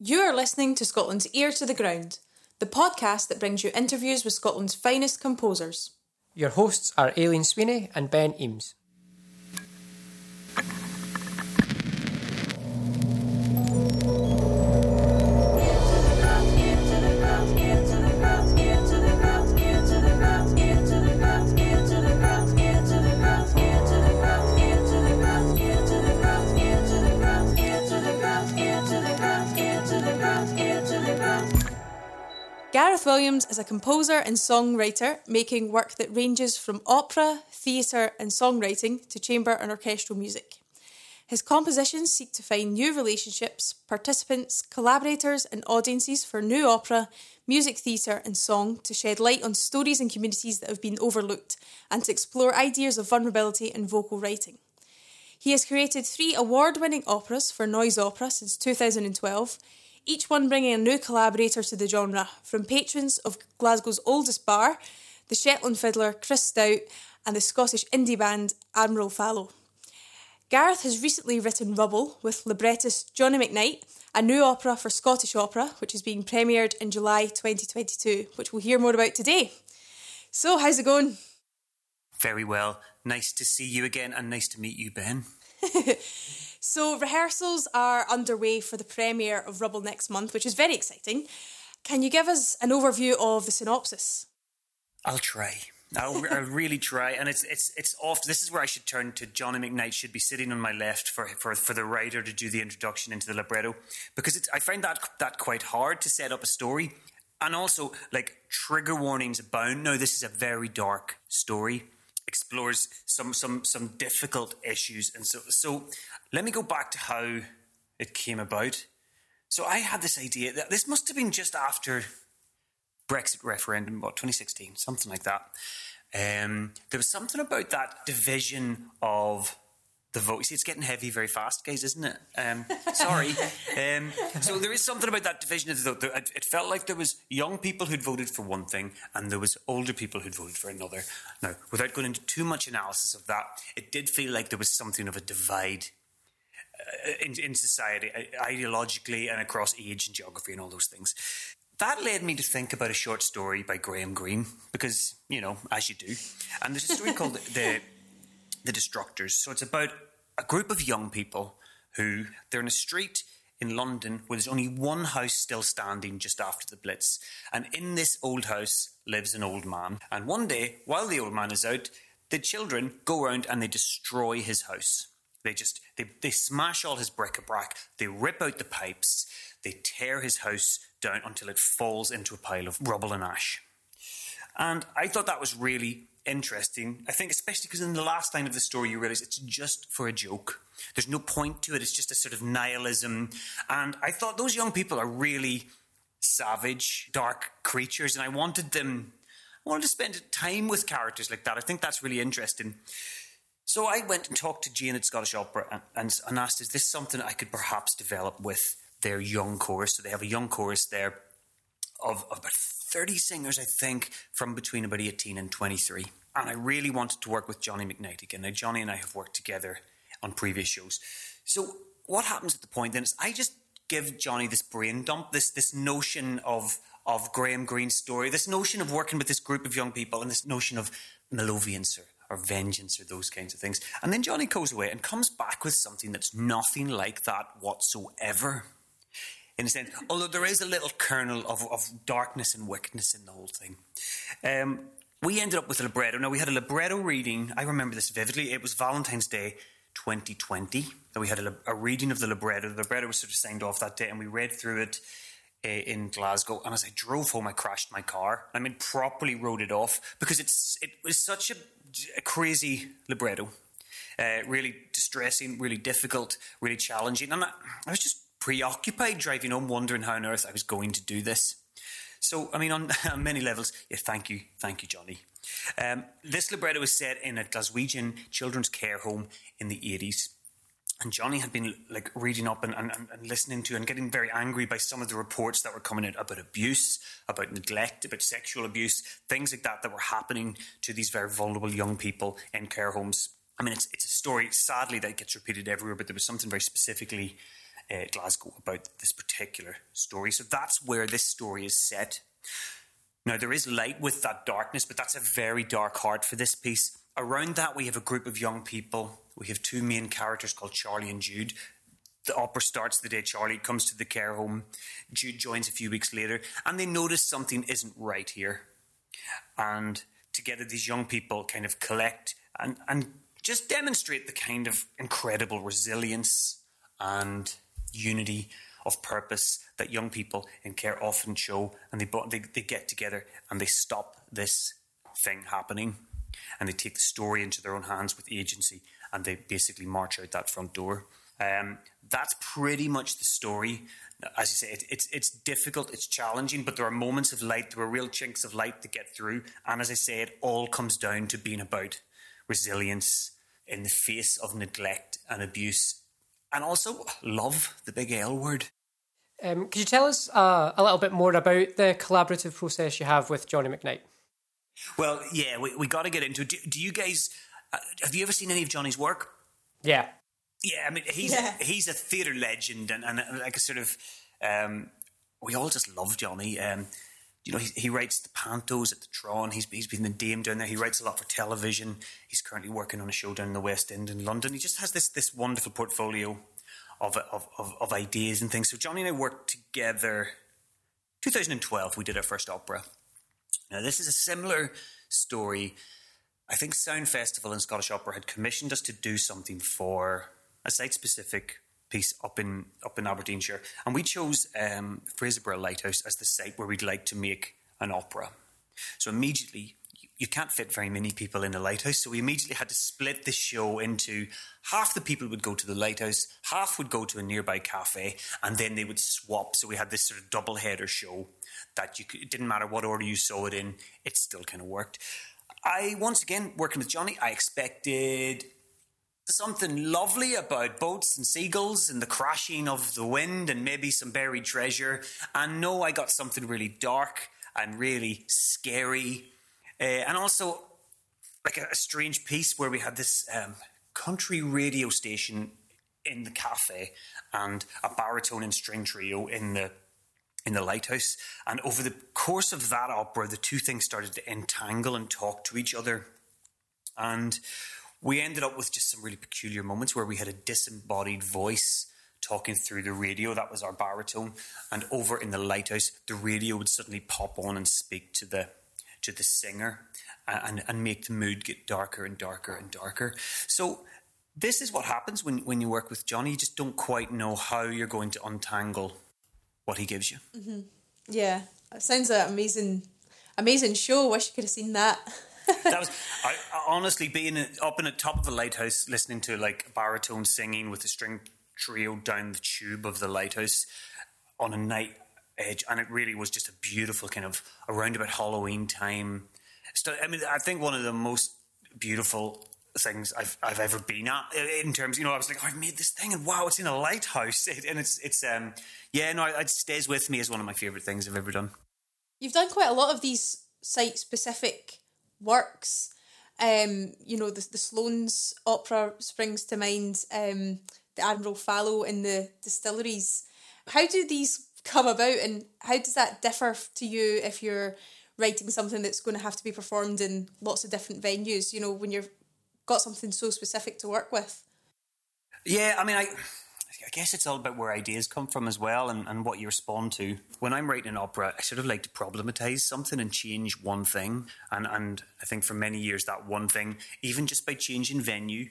You are listening to Scotland's Ear to the Ground, the podcast that brings you interviews with Scotland's finest composers. Your hosts are Aileen Sweeney and Ben Eames. Gareth Williams is a composer and songwriter making work that ranges from opera, theatre, and songwriting to chamber and orchestral music. His compositions seek to find new relationships, participants, collaborators, and audiences for new opera, music theatre, and song to shed light on stories and communities that have been overlooked and to explore ideas of vulnerability in vocal writing. He has created three award winning operas for Noise Opera since 2012 each one bringing a new collaborator to the genre, from patrons of Glasgow's oldest bar, the Shetland fiddler Chris Stout, and the Scottish indie band Admiral Fallow. Gareth has recently written Rubble with librettist Johnny McKnight, a new opera for Scottish Opera, which is being premiered in July 2022, which we'll hear more about today. So, how's it going? Very well. Nice to see you again and nice to meet you, Ben. So, rehearsals are underway for the premiere of Rubble next month, which is very exciting. Can you give us an overview of the synopsis? I'll try. I'll, really try, and it's it's it's off. This is where I should turn to Johnny McKnight. Should be sitting on my left for for for the writer to do the introduction into the libretto, because it's, I find that that quite hard to set up a story, and also like trigger warnings abound. Now this is a very dark story, explores some some some difficult issues, and so so let me go back to how it came about. So I had this idea that this must have been just after Brexit referendum, what 2016, something like that. Um, there was something about that division of the vote. You see, it's getting heavy very fast, guys, isn't it? Um, sorry. um, so there is something about that division of the vote. It felt like there was young people who'd voted for one thing, and there was older people who'd voted for another. Now, without going into too much analysis of that, it did feel like there was something of a divide uh, in, in society, uh, ideologically and across age and geography and all those things. That led me to think about a short story by Graham Greene, because, you know, as you do. And there's a story called the, the Destructors. So it's about a group of young people who they're in a street in London where there's only one house still standing just after the Blitz. And in this old house lives an old man. And one day, while the old man is out, the children go around and they destroy his house. They just they, they smash all his bric-a-brac, they rip out the pipes, they tear his house down until it falls into a pile of rubble and ash. And I thought that was really interesting. I think especially because in the last line of the story you realise it's just for a joke. There's no point to it, it's just a sort of nihilism. And I thought those young people are really savage, dark creatures, and I wanted them I wanted to spend time with characters like that. I think that's really interesting. So I went and talked to Jane at Scottish Opera and, and, and asked, is this something I could perhaps develop with their young chorus? So they have a young chorus there of, of about 30 singers, I think, from between about 18 and 23. And I really wanted to work with Johnny McKnight again. Now, Johnny and I have worked together on previous shows. So what happens at the point then is I just give Johnny this brain dump, this this notion of of Graham Greene's story, this notion of working with this group of young people, and this notion of Maloviance or or vengeance or those kinds of things. And then Johnny goes away and comes back with something that's nothing like that whatsoever. In a sense, although there is a little kernel of, of darkness and wickedness in the whole thing. Um, we ended up with a libretto. Now, we had a libretto reading. I remember this vividly. It was Valentine's Day 2020 that we had a, a reading of the libretto. The libretto was sort of signed off that day, and we read through it uh, in Glasgow. And as I drove home, I crashed my car. I mean, properly wrote it off because it's it was such a a crazy libretto. Uh, really distressing, really difficult, really challenging. And I, I, was just preoccupied driving home, wondering how on earth I was going to do this. So, I mean, on, on many levels, yeah, thank you, thank you, Johnny. Um, this libretto was set in a Glaswegian children's care home in the 80s. And Johnny had been like reading up and, and, and, listening to and getting very angry by some of the reports that were coming out about abuse, about neglect, about sexual abuse, things like that that were happening to these very vulnerable young people in care homes. I mean, it's, it's a story, sadly, that gets repeated everywhere, but there was something very specifically uh, Glasgow about this particular story. So that's where this story is set. Now, there is light with that darkness, but that's a very dark heart for this piece. Around that, we have a group of young people. We have two main characters called Charlie and Jude. The opera starts the day Charlie comes to the care home. Jude joins a few weeks later, and they notice something isn't right here. And together, these young people kind of collect and, and just demonstrate the kind of incredible resilience and unity of purpose that young people in care often show. And they, they, they get together and they stop this thing happening. And they take the story into their own hands with agency and they basically march out that front door. Um, that's pretty much the story. As you say, it, it's it's difficult, it's challenging, but there are moments of light. There are real chinks of light to get through. And as I say, it all comes down to being about resilience in the face of neglect and abuse, and also love, the big L word. Um, could you tell us uh, a little bit more about the collaborative process you have with Johnny McKnight? Well, yeah, we, we got to get into it. Do, do you guys, uh, have you ever seen any of Johnny's work? Yeah. Yeah, I mean, he's, yeah. he's a theatre legend and, and, like a sort of, um, we all just love Johnny. Um, you know, he, he writes the pantos at the Tron. He's, he's been the Dame down there. He writes a lot for television. He's currently working on a show down in the West End in London. He just has this, this wonderful portfolio of, of, of, of ideas and things. So Johnny and I worked together. 2012, we did our first opera. Now, this is a similar story. I think Sound Festival and Scottish Opera had commissioned us to do something for a site specific piece up in up in Aberdeenshire, and we chose um, Fraserburgh Lighthouse as the site where we'd like to make an opera. So immediately you can't fit very many people in a lighthouse. So we immediately had to split the show into half the people would go to the lighthouse, half would go to a nearby cafe, and then they would swap. So we had this sort of double header show that you could, it didn't matter what order you saw it in, it still kind of worked. I, once again, working with Johnny, I expected something lovely about boats and seagulls and the crashing of the wind and maybe some buried treasure. And no, I got something really dark and really scary uh, and also, like a, a, strange piece where we had this um, country radio station in the cafe and a baritone and string trio in the in the lighthouse. And over the course of that opera, the two things started to entangle and talk to each other. And we ended up with just some really peculiar moments where we had a disembodied voice talking through the radio. That was our baritone. And over in the lighthouse, the radio would suddenly pop on and speak to the to the singer and, and make the mood get darker and darker and darker. So this is what happens when, when you work with Johnny. You just don't quite know how you're going to untangle what he gives you. Mm-hmm. Yeah, it sounds like an amazing, amazing show. Wish you could have seen that. that was I, honestly being up in the top of the lighthouse, listening to like baritone singing with a string trio down the tube of the lighthouse on a night edge, and it really was just a beautiful kind of around about Halloween time. So, I mean, I think one of the most beautiful things I've I've ever been at in terms, you know, I was like, oh, I've made this thing, and wow, it's in a lighthouse, it, and it's it's um yeah, no, it stays with me as one of my favorite things I've ever done. You've done quite a lot of these site specific works. Um, you know, the the Sloans opera springs to mind. Um, the Admiral Fallow in the distilleries. How do these come about and how does that differ to you if you're writing something that's going to have to be performed in lots of different venues you know when you've got something so specific to work with yeah i mean i I guess it's all about where ideas come from as well and, and what you respond to. When I'm writing an opera, I sort of like to problematize something and change one thing. And, and I think for many years, that one thing, even just by changing venue,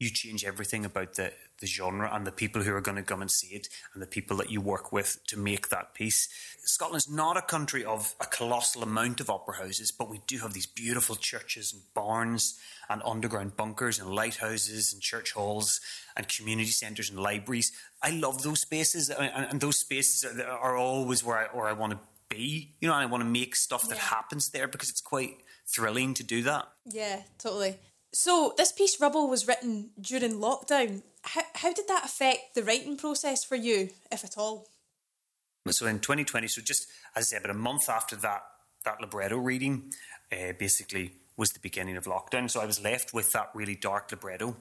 you change everything about the, the genre and the people who are going to come and see it and the people that you work with to make that piece. Scotland's not a country of a colossal amount of opera houses, but we do have these beautiful churches and barns and underground bunkers and lighthouses and church halls and community centres and libraries. I love those spaces, and, those spaces are, are always where I, where I want to be, you know, and I want to make stuff that yeah. happens there because it's quite thrilling to do that. Yeah, totally. So this piece Rubble was written during lockdown. How, how did that affect the writing process for you, if at all? So in 2020, so just as I said, about a month after that that libretto reading, uh, basically was the beginning of lockdown. So I was left with that really dark libretto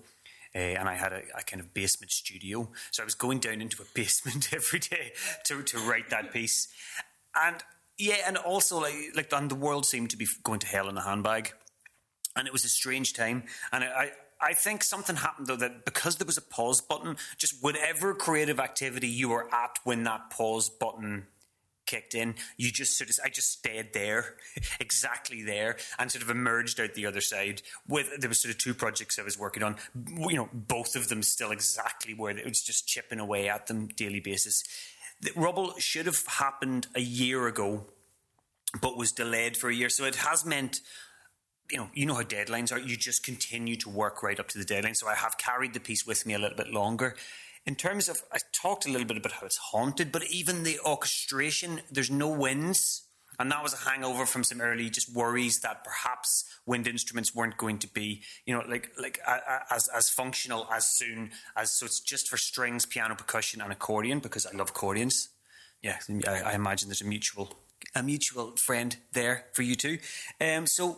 uh, and I had a, a, kind of basement studio. So I was going down into a basement every day to, to write that piece. And yeah, and also like like and the world seemed to be going to hell in a handbag, and it was a strange time. And I I think something happened though that because there was a pause button, just whatever creative activity you were at when that pause button kicked in, you just sort of, I just stayed there, exactly there, and sort of emerged out the other side. With there was sort of two projects I was working on, you know, both of them still exactly where it was just chipping away at them daily basis. The rubble should have happened a year ago, but was delayed for a year. So it has meant you know, you know how deadlines are. You just continue to work right up to the deadline. So I have carried the piece with me a little bit longer. In terms of, I talked a little bit about how it's haunted, but even the orchestration, there's no winds. And that was a hangover from some early just worries that perhaps wind instruments weren't going to be, you know, like like uh, as as functional as soon as. So it's just for strings, piano, percussion, and accordion because I love accordions. Yeah, I, I imagine there's a mutual a mutual friend there for you too. Um, so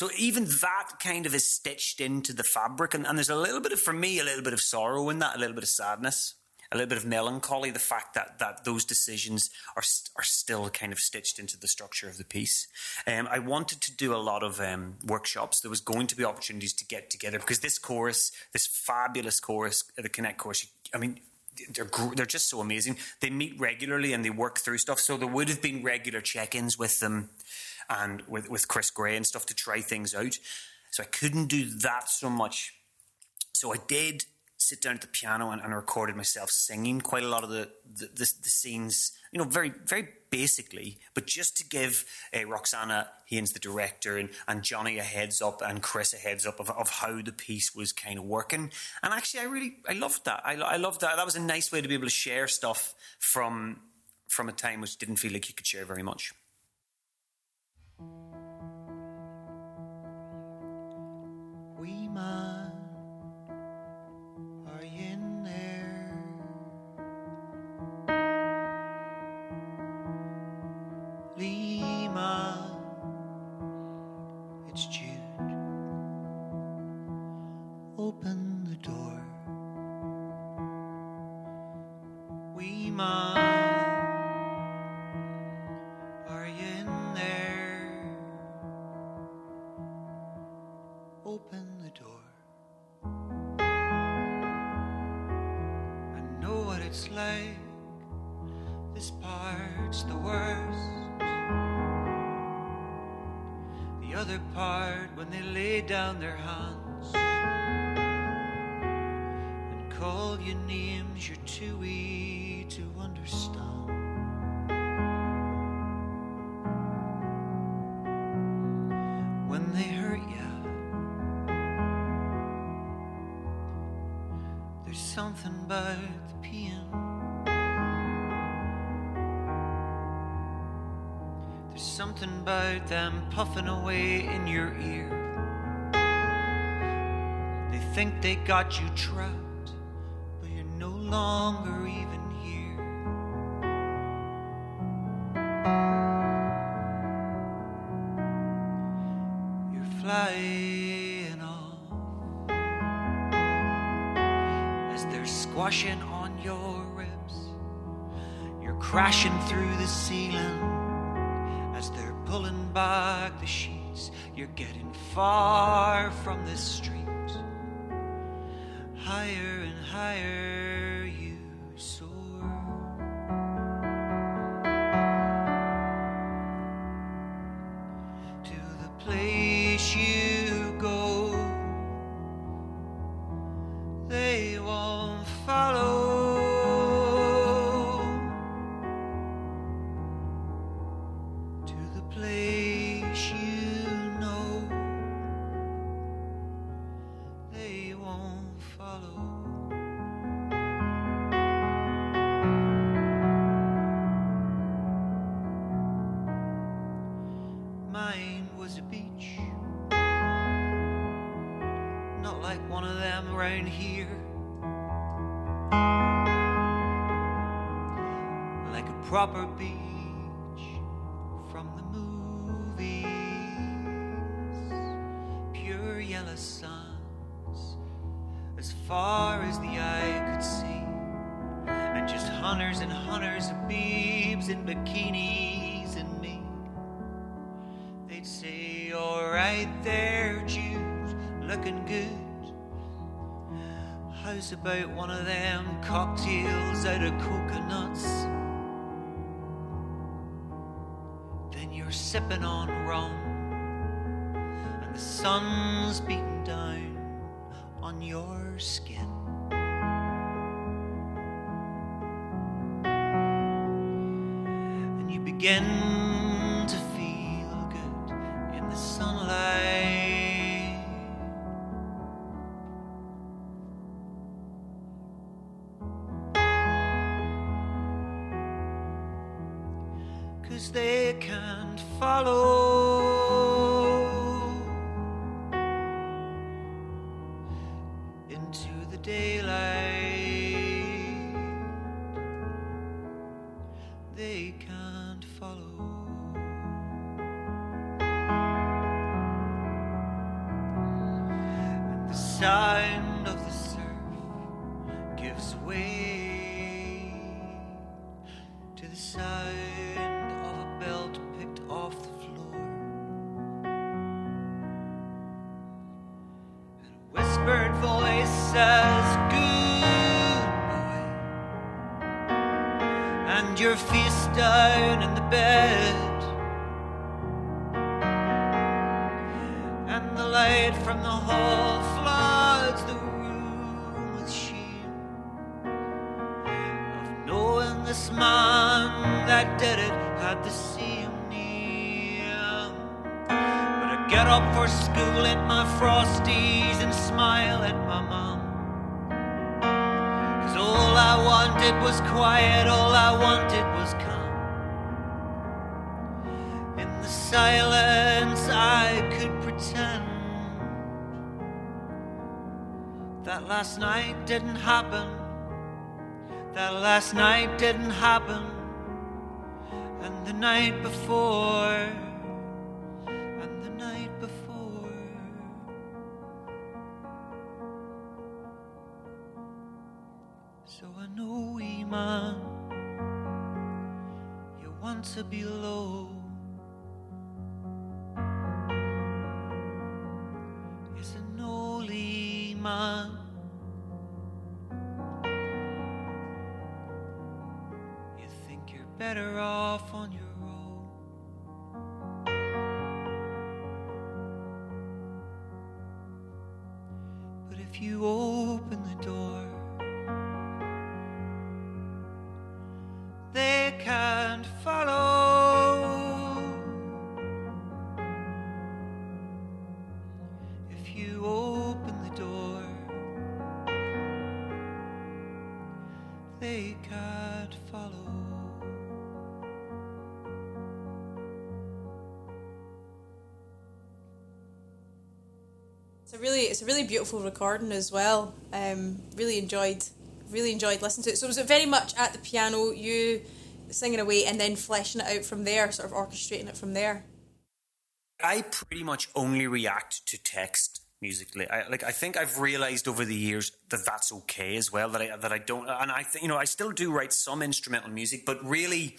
so even that kind of is stitched into the fabric, and, and there's a little bit of, for me, a little bit of sorrow in that, a little bit of sadness, a little bit of melancholy. The fact that that those decisions are are still kind of stitched into the structure of the piece. Um, I wanted to do a lot of um, workshops. There was going to be opportunities to get together because this chorus, this fabulous chorus, the Connect chorus. I mean, they're they're just so amazing. They meet regularly and they work through stuff. So there would have been regular check-ins with them and with, with Chris Gray and stuff to try things out. So I couldn't do that so much. So I did sit down at the piano and, and recorded myself singing quite a lot of the, the, the, the, scenes, you know, very, very basically, but just to give uh, Roxana Haines, the director, and, and Johnny a heads up and Chris a heads up of, of how the piece was kind of working. And actually, I really, I loved that. I, I loved that. That was a nice way to be able to share stuff from, from a time which didn't feel like you could share very much. Man, are something about them puffing away in your ear. They think they got you trapped, but you're no longer even back the sheets. You're getting far from this street higher and higher you soar. About one of them cocktails out of coconuts? Then you're sipping on rum, and the sun's beating down on your skin. And you begin for school at my frosties and smile at my mom. Cause all I wanted was quiet, all I wanted was calm. In the silence, I could pretend that last night didn't happen. That last night didn't happen. And the night before. You want to be low. Yes, I know, man. You think you're better off on your really, it's a really beautiful recording as well. Um, really enjoyed, really enjoyed listening to it. So was it very much at the piano, you singing away, and then fleshing it out from there, sort of orchestrating it from there? I pretty much only react to text musically. I like. I think I've realized over the years that that's okay as well. That I that I don't, and I think you know I still do write some instrumental music, but really,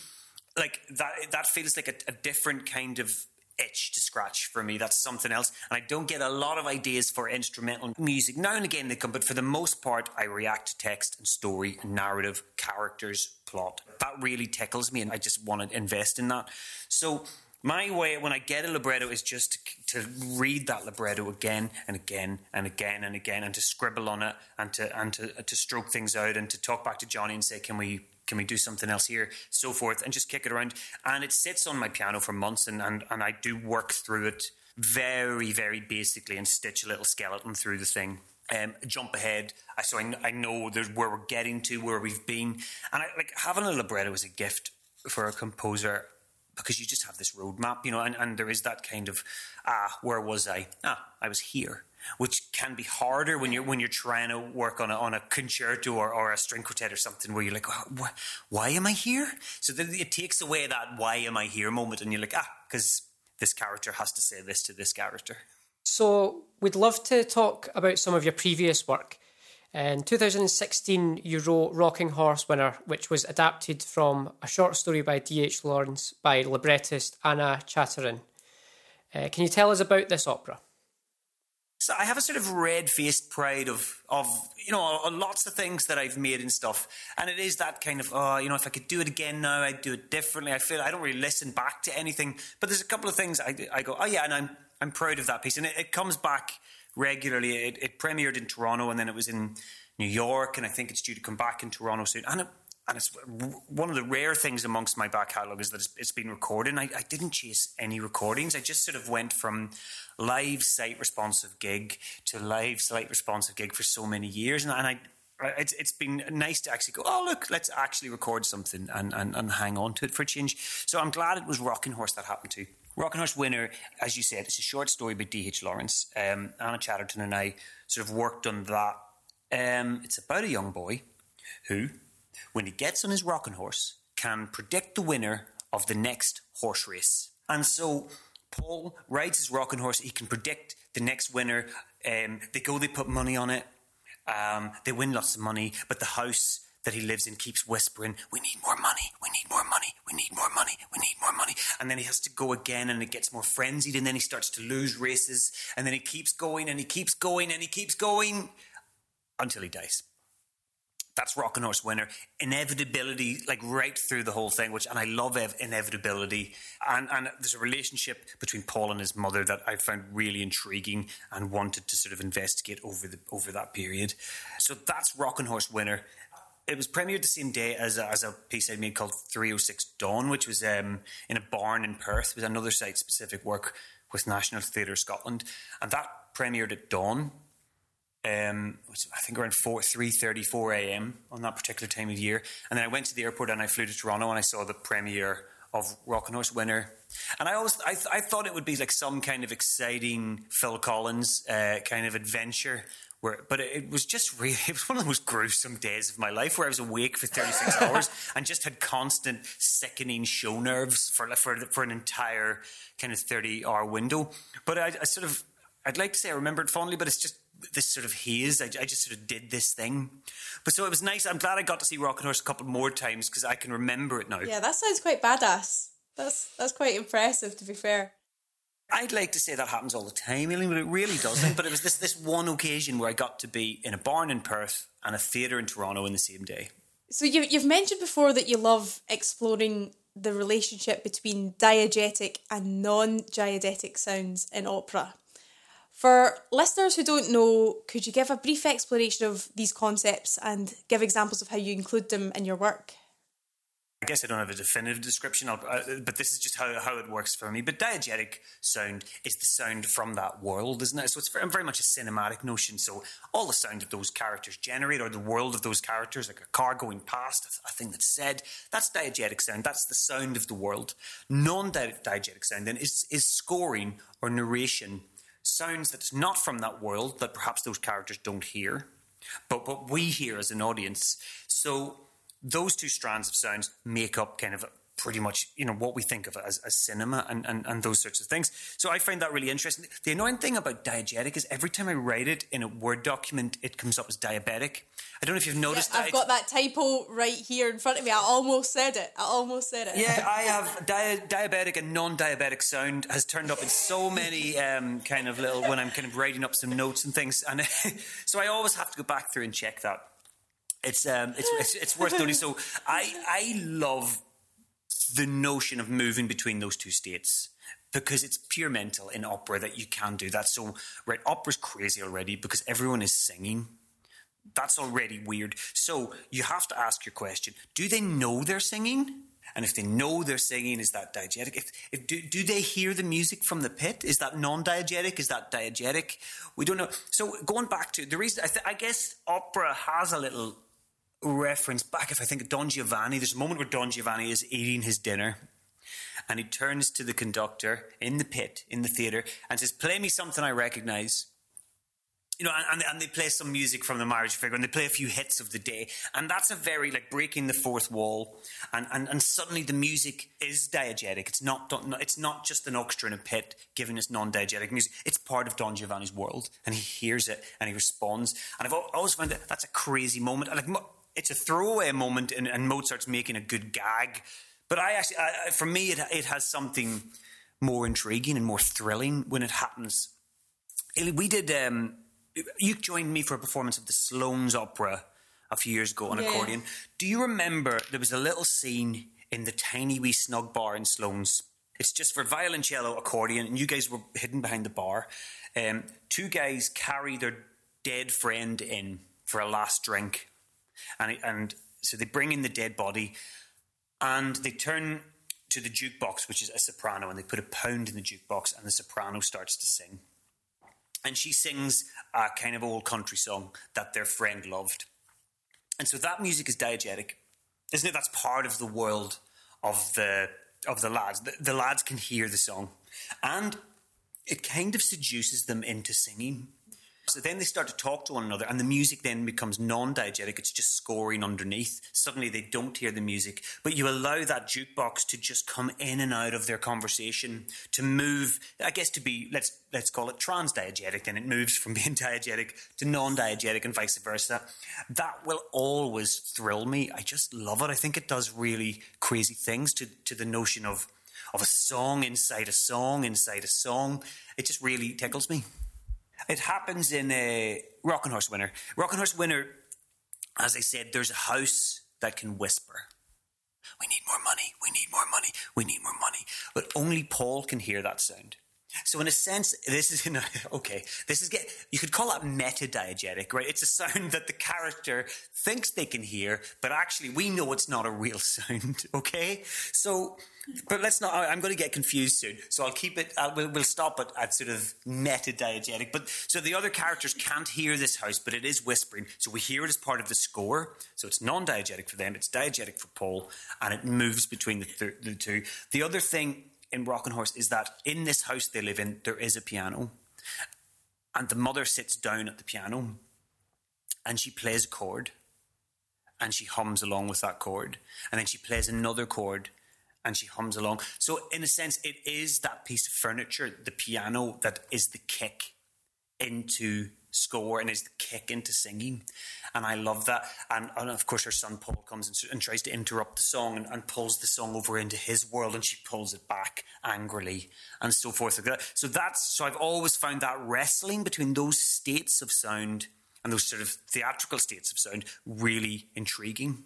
like that that feels like a, a different kind of itch to scratch for me. That's something else, and I don't get a lot of ideas for instrumental music. Now and again they come, but for the most part, I react to text and story, and narrative, characters, plot. That really tickles me, and I just want to invest in that. So my way when I get a libretto is just to, to read that libretto again and again and again and again, and to scribble on it and to and to to stroke things out and to talk back to Johnny and say, can we can we do something else here, so forth, and just kick it around. And it sits on my piano for months, and and, and I do work through it very very basically and stitch a little skeleton through the thing. Um, jump ahead, I so I, I know where we're getting to, where we've been, and I like having a libretto is a gift for a composer because you just have this roadmap, you know, and, and there is that kind of ah, where was I? Ah, I was here, which can be harder when you're when you're trying to work on a on a concerto or, or a string quartet or something where you're like, why, why am I here? So it takes away that why am I here moment, and you're like, ah, because this character has to say this to this character. So we'd love to talk about some of your previous work. In 2016, you wrote Rocking Horse Winner, which was adapted from a short story by D.H. Lawrence by librettist Anna Chatterton. Uh, can you tell us about this opera? So I have a sort of red-faced pride of, of you know, lots of things that I've made and stuff, and it is that kind of, oh, you know, if I could do it again now, I'd do it differently. I feel I don't really listen back to anything, but there's a couple of things I, I go, oh yeah, and I'm I'm proud of that piece, and it, it comes back regularly. It, it, premiered in Toronto, and then it was in New York, and I think it's due to come back in Toronto soon. And it, and it's one of the rare things amongst my back catalogue is that it's, it's been recorded. I, I, didn't chase any recordings. I just sort of went from live site responsive gig to live site responsive gig for so many years, and, and I. It's, it's been nice to actually go, oh, look, let's actually record something and, and, and hang on to it for a change. So I'm glad it was Rocking Horse that happened to. Rocking Horse Winner, as you said, it's a short story by D.H. Lawrence. Um, Anna Chatterton and I sort of worked on that. Um, it's about a young boy who when he gets on his rocking horse, can predict the winner of the next horse race. And so Paul rides his rocking horse, he can predict the next winner. Um, they go, they put money on it, um, they win lots of money, but the house that he lives in keeps whispering, We need more money, we need more money, we need more money, we need more money. And then he has to go again and it gets more frenzied, and then he starts to lose races, and then he keeps going and he keeps going and he keeps going until he dies that's Rocking Horse Winner. Inevitability, like right through the whole thing, which, and I love ev- inevitability. And, and there's a relationship between Paul and his mother that I found really intriguing and wanted to sort of investigate over the over that period. So that's Rocking Horse Winner. It was premiered the same day as a, as a piece I made called 306 Dawn, which was um, in a barn in Perth. It was another site specific work with National Theatre Scotland. And that premiered at dawn um, I think around 4, 3.30, 4 a.m. on that particular time of year. And then I went to the airport and I flew to Toronto and I saw the premiere of Rocking Horse Winner. And I always, I, th- I thought it would be like some kind of exciting Phil Collins uh, kind of adventure. Where, but it, was just really, it was one of the most gruesome days of my life where I was awake for 36 hours and just had constant sickening show nerves for, for, for an entire kind of 30 hour window. But I, I sort of, I'd like to say I remember it fondly, but it's just this sort of haze. I, I, just sort of did this thing. But so it was nice. I'm glad I got to see Rocking Horse a couple more times because I can remember it now. Yeah, that sounds quite badass. That's that's quite impressive, to be fair. I'd like to say that happens all the time, but it really doesn't. but it was this this one occasion where I got to be in a barn in Perth and a theatre in Toronto in the same day. So you, you've mentioned before that you love exploring the relationship between diegetic and non-diegetic sounds in opera. For listeners who don't know, could you give a brief explanation of these concepts and give examples of how you include them in your work? I guess I don't have a definitive description, uh, but this is just how, how it works for me. But diegetic sound is the sound from that world, isn't it? So it's very, much a cinematic notion. So all the sound that those characters generate, or the world of those characters, like a car going past, a thing that's said, that's diegetic sound. That's the sound of the world. Non diegetic sound then is, is scoring or narration sounds that's not from that world that perhaps those characters don't hear, but what we hear as an audience. So those two strands of sounds make up kind of pretty much you know what we think of as, as cinema and, and, and those sorts of things. So I find that really interesting. The annoying thing about diegetic is every time I write it in a Word document, it comes up as diabetic. I don't know if you've noticed yeah, I've got that typo right here in front of me. I almost said it. I almost said it. Yeah, I have di- diabetic and non-diabetic sound has turned up in so many um, kind of little when I'm kind of writing up some notes and things, and so I always have to go back through and check that. It's um, it's, it's, it's worth noting. So I I love the notion of moving between those two states because it's pure mental in opera that you can do that. So, right, opera's crazy already because everyone is singing. That's already weird. So, you have to ask your question do they know they're singing? And if they know they're singing, is that diegetic? If, if do, do they hear the music from the pit? Is that non-diegetic? Is that diegetic? We don't know. So going back to the reason, I, th- I guess opera has a little reference back, if I think of Don Giovanni, there's a moment where Don Giovanni is eating his dinner and he turns to the conductor in the pit, in the theatre, and says, Play me something I recognize. you know, and, and they play some music from the marriage Figaro and they play a few hits of the day. And that's a very, like, breaking the fourth wall. And, and, and suddenly the music is diegetic. It's not, it's not just an orchestra in a pit giving us non diegetic music. It's part of Don Giovanni's world. And he hears it and he responds. And I've always found that that's a crazy moment. Like, it's a throwaway moment and, and Mozart's making a good gag. But I actually, I, for me, it, it has something more intriguing and more thrilling when it happens. We did um, you joined me for a performance of the Sloans Opera a few years ago on yeah. accordion. Do you remember there was a little scene in the tiny wee snug bar in Sloans? It's just for violoncello, accordion, and you guys were hidden behind the bar. Um, two guys carry their dead friend in for a last drink, and and so they bring in the dead body, and they turn to the jukebox, which is a soprano, and they put a pound in the jukebox, and the soprano starts to sing and she sings a kind of old country song that their friend loved. And so that music is diegetic, isn't it? That's part of the world of the of the lads. The, the lads can hear the song, and it kind of seduces them into singing. So then they start to talk to one another, and the music then becomes non diegetic. It's just scoring underneath. Suddenly they don't hear the music, but you allow that jukebox to just come in and out of their conversation, to move, I guess, to be, let's, let's call it trans diegetic. Then it moves from being diegetic to non diegetic and vice versa. That will always thrill me. I just love it. I think it does really crazy things to, to the notion of, of a song inside a song inside a song. It just really tickles me. It happens in a Rocking Horse Winner. Rocking Horse Winner, as I said, there's a house that can whisper. We need more money. We need more money. We need more money. But only Paul can hear that sound. So in a sense, this is okay. This is get you could call that metadiegetic, right? It's a sound that the character thinks they can hear, but actually we know it's not a real sound. Okay, so but let's not. I'm going to get confused soon, so I'll keep it. I'll, we'll, we'll stop it at sort of metadiegetic. But so the other characters can't hear this house, but it is whispering. So we hear it as part of the score. So it's non-diegetic for them. It's diegetic for Paul, and it moves between the, th- the two. The other thing in Rocking Horse is that in this house they live in, there is a piano. And the mother sits down at the piano and she plays a chord and she hums along with that chord. And then she plays another chord and she hums along. So, in a sense, it is that piece of furniture, the piano, that is the kick into score and is the kick into singing. And I love that. And, and of course, her son Paul comes and, and tries to interrupt the song and, and, pulls the song over into his world, and she pulls it back angrily and so forth. So that's so I've always found that wrestling between those states of sound and those sort of theatrical states of sound really intriguing.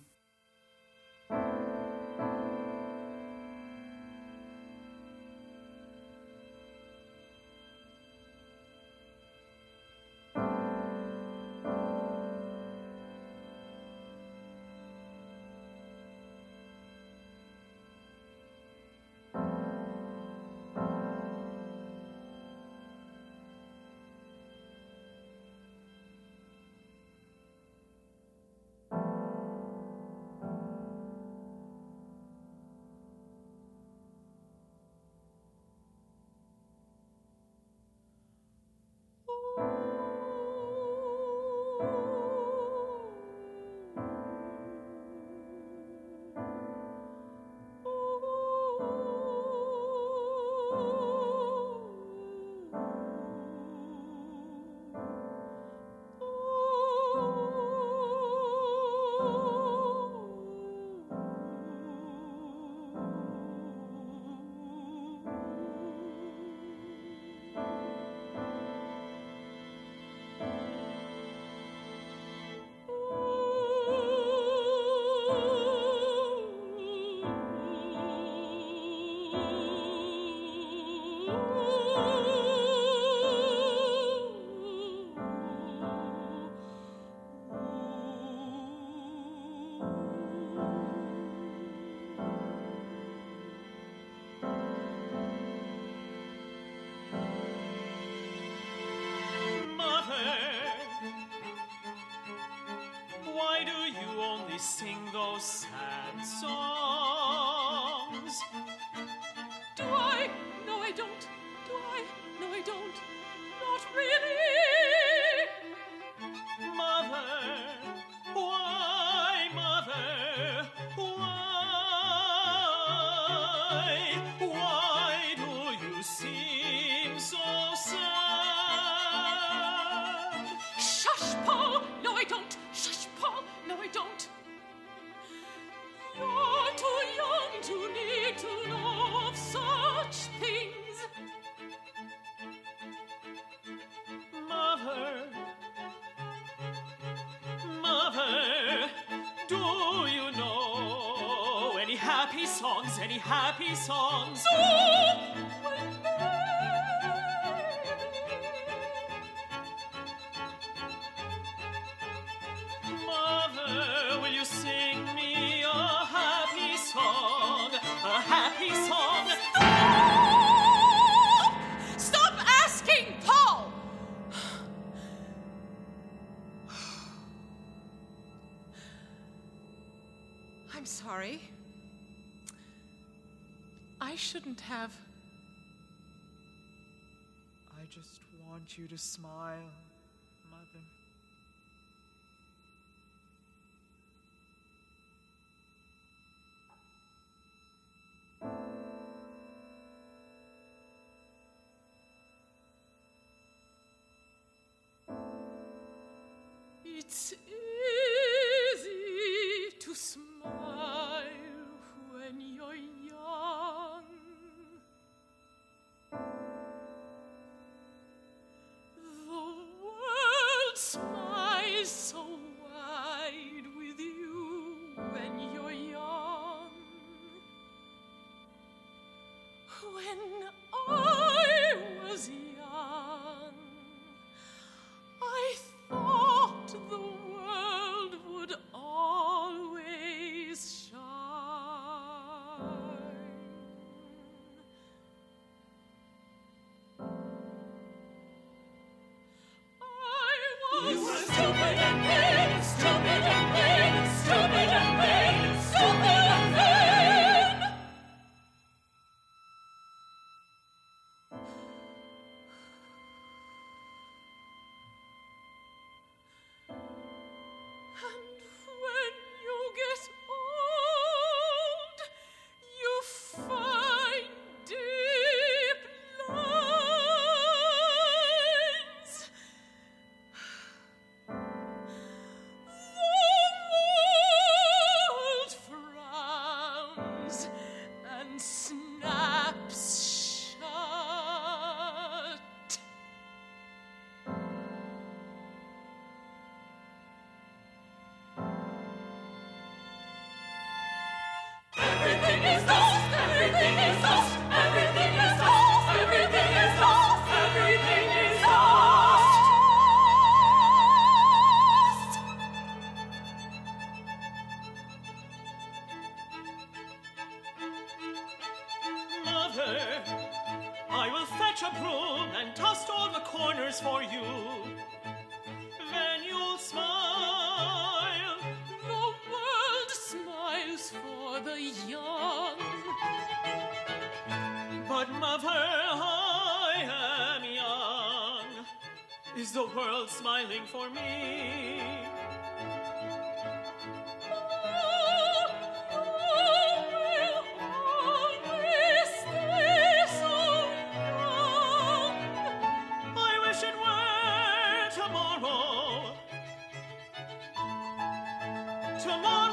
happy songs, any happy songs. Mother, will you sing me a happy song? A happy song. Stop! Stop asking, Paul! I'm sorry. I shouldn't have. I just want you to smile, Mother.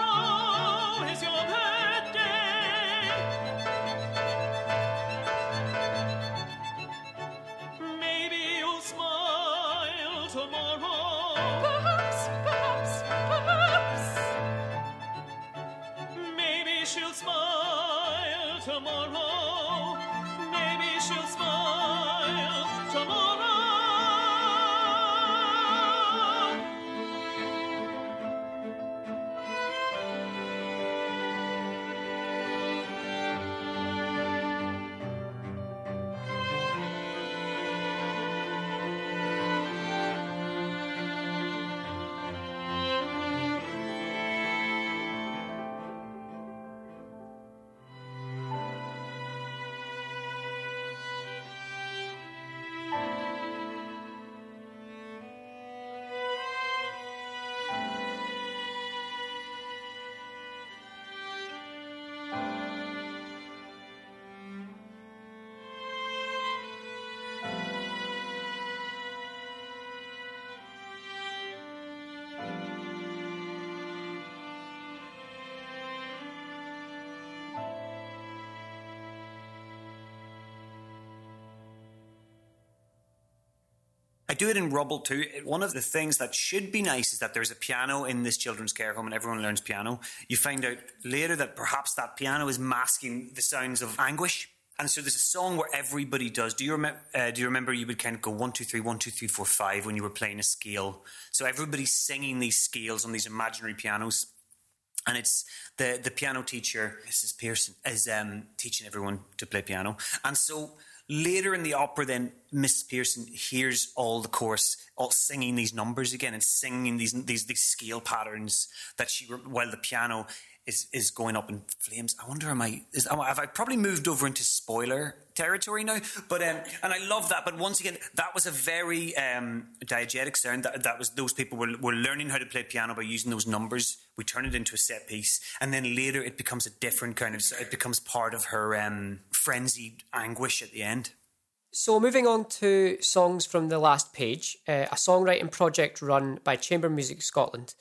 Oh, do it in Rubble too. One of the things that should be nice is that there's a piano in this children's care home and everyone learns piano. You find out later that perhaps that piano is masking the sounds of anguish. And so there's a song where everybody does. Do you remember? Uh, do you remember you would kind of go one, two, three, one, two, three, four, five when you were playing a scale? So everybody's singing these scales on these imaginary pianos, and it's the the piano teacher, Mrs. Pearson, is um, teaching everyone to play piano. And so later in the opera, then Mrs. Pearson hears all the chorus, all singing these numbers again and singing these these these scale patterns that she while the piano is is going up in flames. I wonder, am I? Is, have I probably moved over into spoiler territory now? But um, and I love that. But once again, that was a very um, diegetic sound. That that was those people were were learning how to play piano by using those numbers. We turn it into a set piece, and then later it becomes a different kind of. It becomes part of her um, frenzied anguish at the end. So, moving on to songs from the last page, uh, a songwriting project run by Chamber Music Scotland.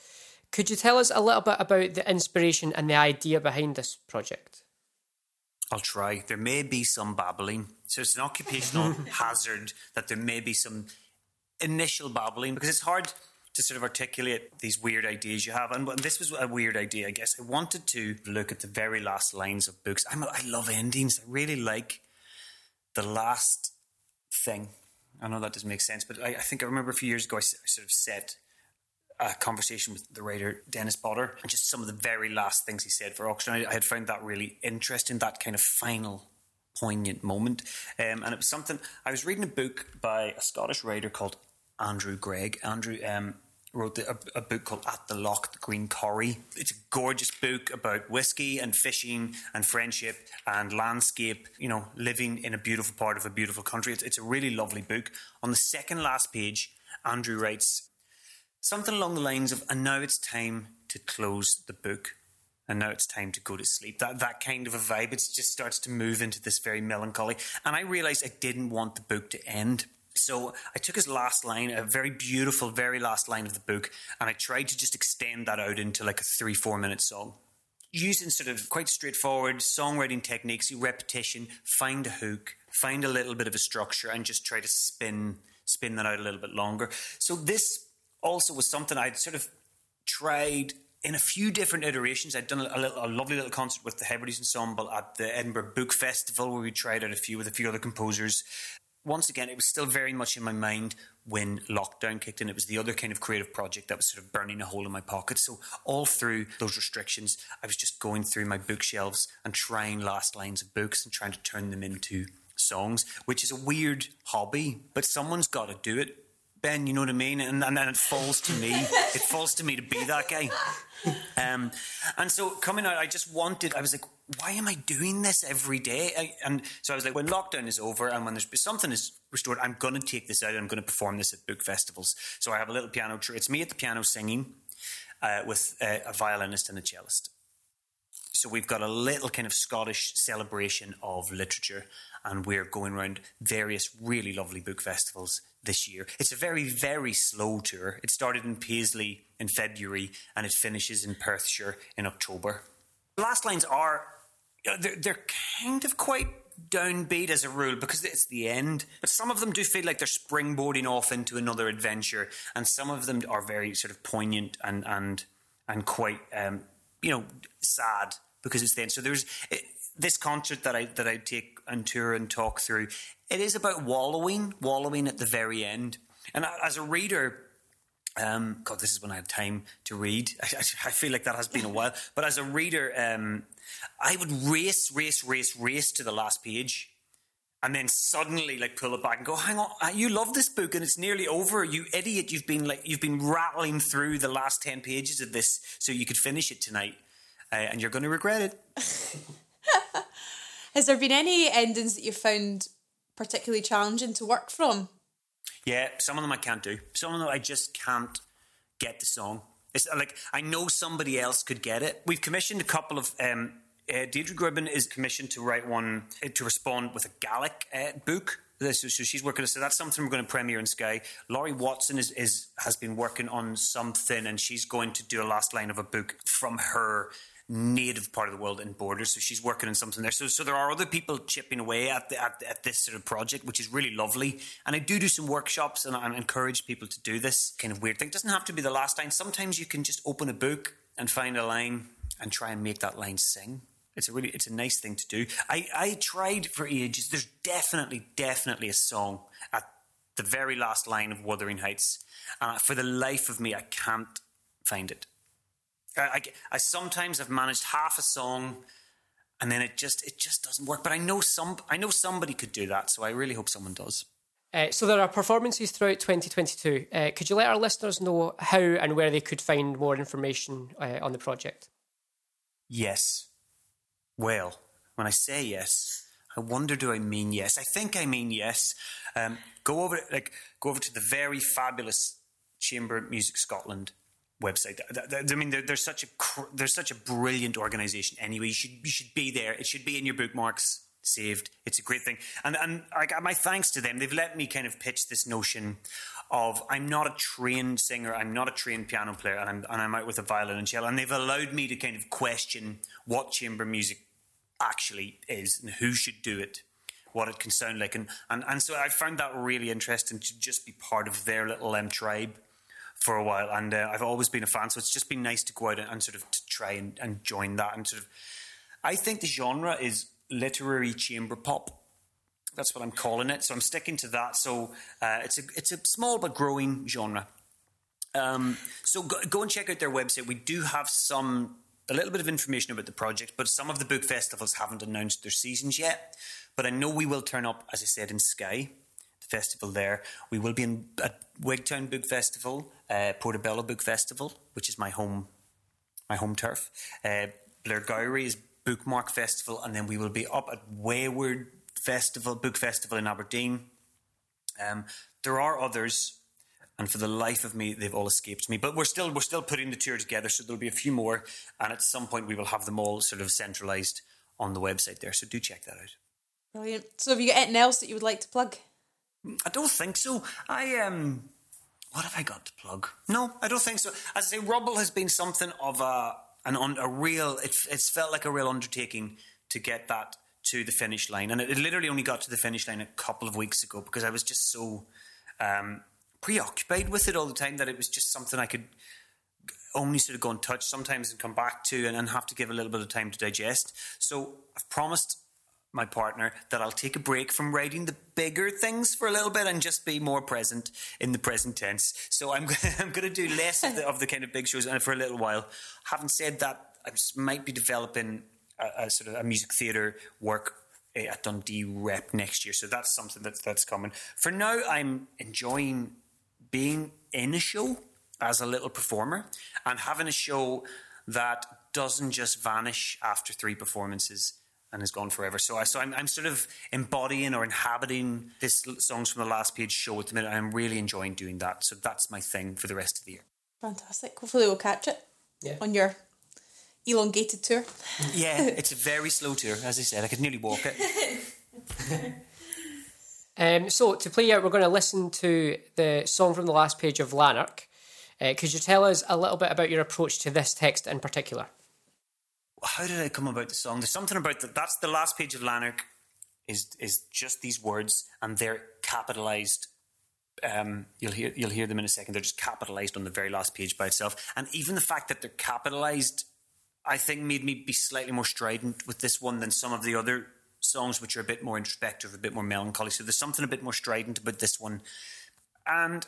Could you tell us a little bit about the inspiration and the idea behind this project? I'll try. There may be some babbling. So it's an occupational hazard that there may be some initial babbling because it's hard to sort of articulate these weird ideas you have. And this was a weird idea, I guess. I wanted to look at the very last lines of books. I'm a, I love endings. I really like the last thing. I know that doesn't make sense, but I, I think I remember a few years ago I, I sort of said a conversation with the writer Dennis Potter and just some of the very last things he said for auction. I, I had found that really interesting, that kind of final poignant moment. Um, and it was something I was reading a book by a Scottish writer called Andrew Greig. Andrew um, wrote the, a, a, book called At the Loch, the Green Corrie. It's a gorgeous book about whiskey and fishing and friendship and landscape, you know, living in a beautiful part of a beautiful country. It's, it's a really lovely book. On the second last page, Andrew writes, Something along the lines of, and now it's time to close the book. And now it's time to go to sleep. That that kind of a vibe. It just starts to move into this very melancholy. And I realized I didn't want the book to end. So I took his last line, a very beautiful, very last line of the book, and I tried to just extend that out into like a three, four minute song. Using sort of quite straightforward songwriting techniques, repetition, find a hook, find a little bit of a structure, and just try to spin spin that out a little bit longer. So this also was something I'd sort of tried in a few different iterations. I'd done a, little, a, lovely little concert with the Hebrides Ensemble at the Edinburgh Book Festival where we tried out a few with a few other composers. Once again, it was still very much in my mind when lockdown kicked in. It was the other kind of creative project that was sort of burning a hole in my pocket. So, all through those restrictions, I was just going through my bookshelves and trying last lines of books and trying to turn them into songs, which is a weird hobby, but someone's got to do it Ben, you know what I mean? And, and then it falls to me. it falls to me to be that guy. Um, and so coming out, I just wanted, I was like, why am I doing this every day? I, and so I was like, when lockdown is over and when there's something is restored, I'm going to take this out and I'm going to perform this at book festivals. So I have a little piano. It's me at the piano singing uh, with uh, a violinist and a cellist. So we've got a little kind of Scottish celebration of literature, and we're going around various really lovely book festivals this year. It's a very, very slow tour. It started in Paisley in February and it finishes in Perthshire in October. The last lines are, they're, they're kind of quite downbeat as a rule because it's the end. But some of them do feel like they're springboarding off into another adventure, and some of them are very sort of poignant and and and quite um, you know sad because it's the end. So there's it, this concert that I that I take and tour and talk through. It is about wallowing, wallowing at the very end. And as a reader, um, God, this is when I had time to read. I, I, feel like that has been a while. But as a reader, um, I would race, race, race, race to the last page, and then suddenly like pull it back and go, "Hang on, uh, you love this book and it's nearly over. You idiot! You've been like you've been rattling through the last ten pages of this so you could finish it tonight, uh, and you're going to regret it." Has there been any endings that you found particularly challenging to work from? Yeah, some of them I can't do. Some of them I just can't get the song. It's like I know somebody else could get it. We've commissioned a couple of. Um, uh, Deirdre Gribbin is commissioned to write one uh, to respond with a Gaelic uh, book. So, so, she's working. So that's something we're going to premiere in Skye. Lori Watson is, is has been working on something, and she's going to do a last line of a book from her native part of the world and Borders, so she's working on something there. So, so there are other people chipping away at, the, at, at this sort of project, which is really lovely. And I do do some workshops, and I encourage people to do this kind of weird thing. It doesn't have to be the last line. Sometimes you can just open a book and find a line and try and make that line sing. It's a really, it's a nice thing to do. I, I tried for ages. There's definitely, definitely a song at the very last line of Wuthering Heights. Uh, for the life of me, I can't find it. I, I, I sometimes have managed half a song, and then it just it just doesn't work. But I know some I know somebody could do that, so I really hope someone does. Uh, so there are performances throughout 2022. Uh, could you let our listeners know how and where they could find more information uh, on the project? Yes. Well, when I say yes, I wonder do I mean yes? I think I mean yes. Um, go over like go over to the very fabulous Chamber Music Scotland website. I mean, there's such a there's such a brilliant organisation. Anyway, you should you should be there. It should be in your bookmarks saved. It's a great thing, and and I got my thanks to them. They've let me kind of pitch this notion of I'm not a trained singer, I'm not a trained piano player, and I'm and I'm out with a violin and cello, and they've allowed me to kind of question what chamber music actually is and who should do it. What it can sound like, and, and and so I found that really interesting to just be part of their little um, tribe for a while, and uh, I've always been a fan. So it's just been nice to go out and, and sort of to try and, and join that. And sort of, I think the genre is literary chamber pop. That's what I'm calling it. So I'm sticking to that. So uh, it's a it's a small but growing genre. Um, so go, go, and check out their website. We do have some a little bit of information about the project, but some of the book festivals haven't announced their seasons yet. But I know we will turn up, as I said, in Skye festival there. We will be in at Wigtown Book Festival, uh, Portobello Book Festival, which is my home, my home turf. Uh, is Bookmark Festival, and then we will be up at Wayword Festival, Book Festival in Aberdeen. Um, there are others, and for the life of me, they've all escaped me. But we're still we're still putting the tour together, so there'll be a few more, and at some point we will have them all sort of centralised on the website there. So do check that out. Brilliant. So have you got anything else that you would like to plug? I don't think so. I um, what have I got to plug? No, I don't think so. As I say, Rubble has been something of a an a real. It, it's felt like a real undertaking to get that to the finish line, and it, it, literally only got to the finish line a couple of weeks ago because I was just so um, preoccupied with it all the time that it was just something I could only sort of go and touch sometimes and come back to and, and have to give a little bit of time to digest. So I've promised my partner that I'll take a break from writing the bigger things for a little bit and just be more present in the present tense. So I'm I'm going to do less of the, of the kind of big shows for a little while. Having said that, I might be developing a, a sort of a music theatre work eh, at Dundee Rep next year. So that's something that's that's coming. For now, I'm enjoying being in a show as a little performer and having a show that doesn't just vanish after three performances and is gone forever. So, I, so I'm, I'm sort of embodying or inhabiting this songs from the last page show at the minute. I'm really enjoying doing that. So that's my thing for the rest of the year. Fantastic. Hopefully, we'll catch it yeah. on your elongated tour. yeah, it's a very slow tour. As I said, I could nearly walk it. um, so to play out, we're going to listen to the song from the last page of Lanark. Uh, could you tell us a little bit about your approach to this text in particular? How did I come about the song? There's something about that. That's the last page of Lanark. Is is just these words, and they're capitalized. Um, you'll hear you'll hear them in a second. They're just capitalized on the very last page by itself, and even the fact that they're capitalized, I think, made me be slightly more strident with this one than some of the other songs, which are a bit more introspective, a bit more melancholy. So there's something a bit more strident about this one, and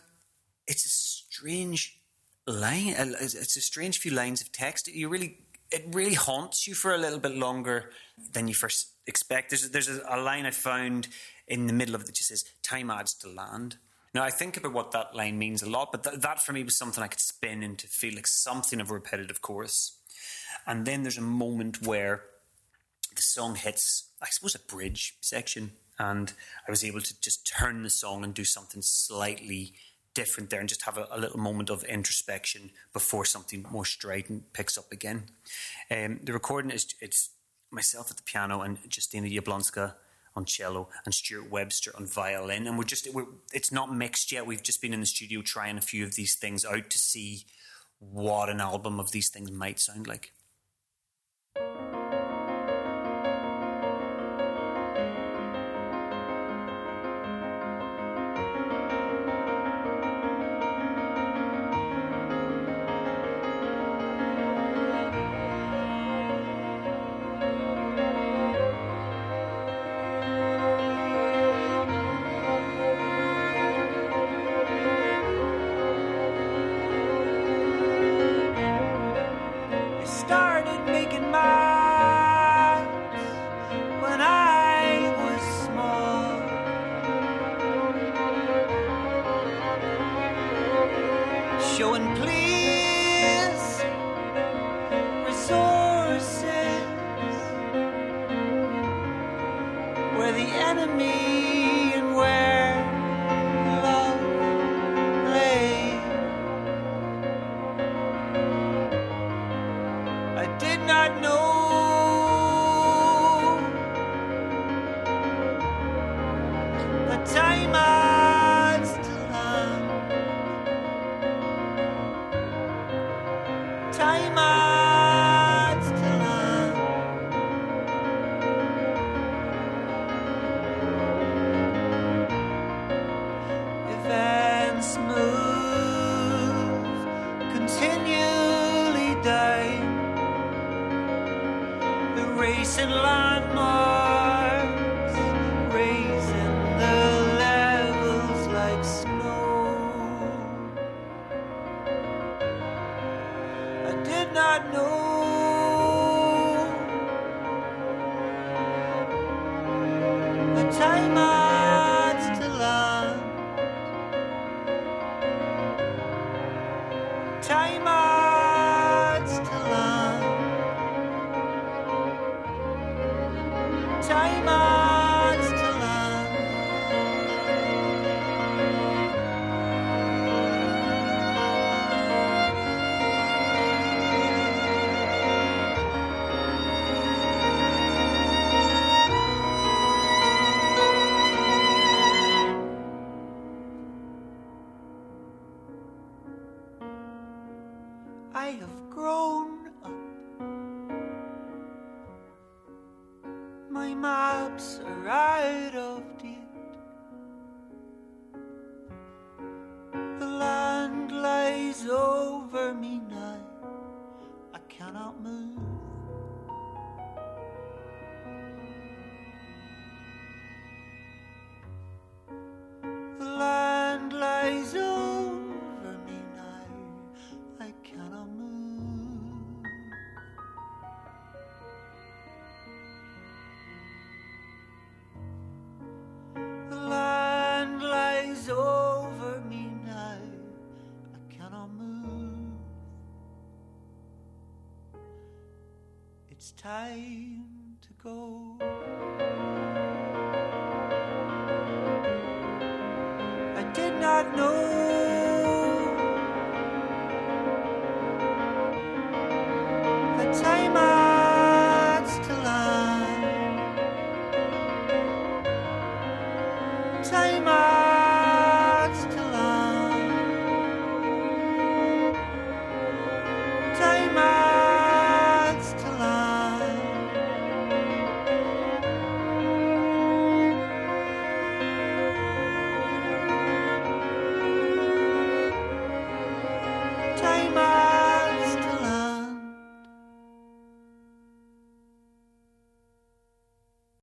it's a strange line. It's a strange few lines of text. You really it really haunts you for a little bit longer than you first expect. There's there's a, line I found in the middle of it that just says "time adds to land." Now I think about what that line means a lot, but th- that for me was something I could spin into feel like something of a repetitive chorus. And then there's a moment where the song hits, I suppose, a bridge section, and I was able to just turn the song and do something slightly different there and just have a, a, little moment of introspection before something more strident picks up again. Um, the recording is it's myself at the piano and Justina Jablonska on cello and Stuart Webster on violin, and we're just we're, it's not mixed yet. We've just been in the studio trying a few of these things out to see what an album of these things might sound like. Did not My maps are out of date.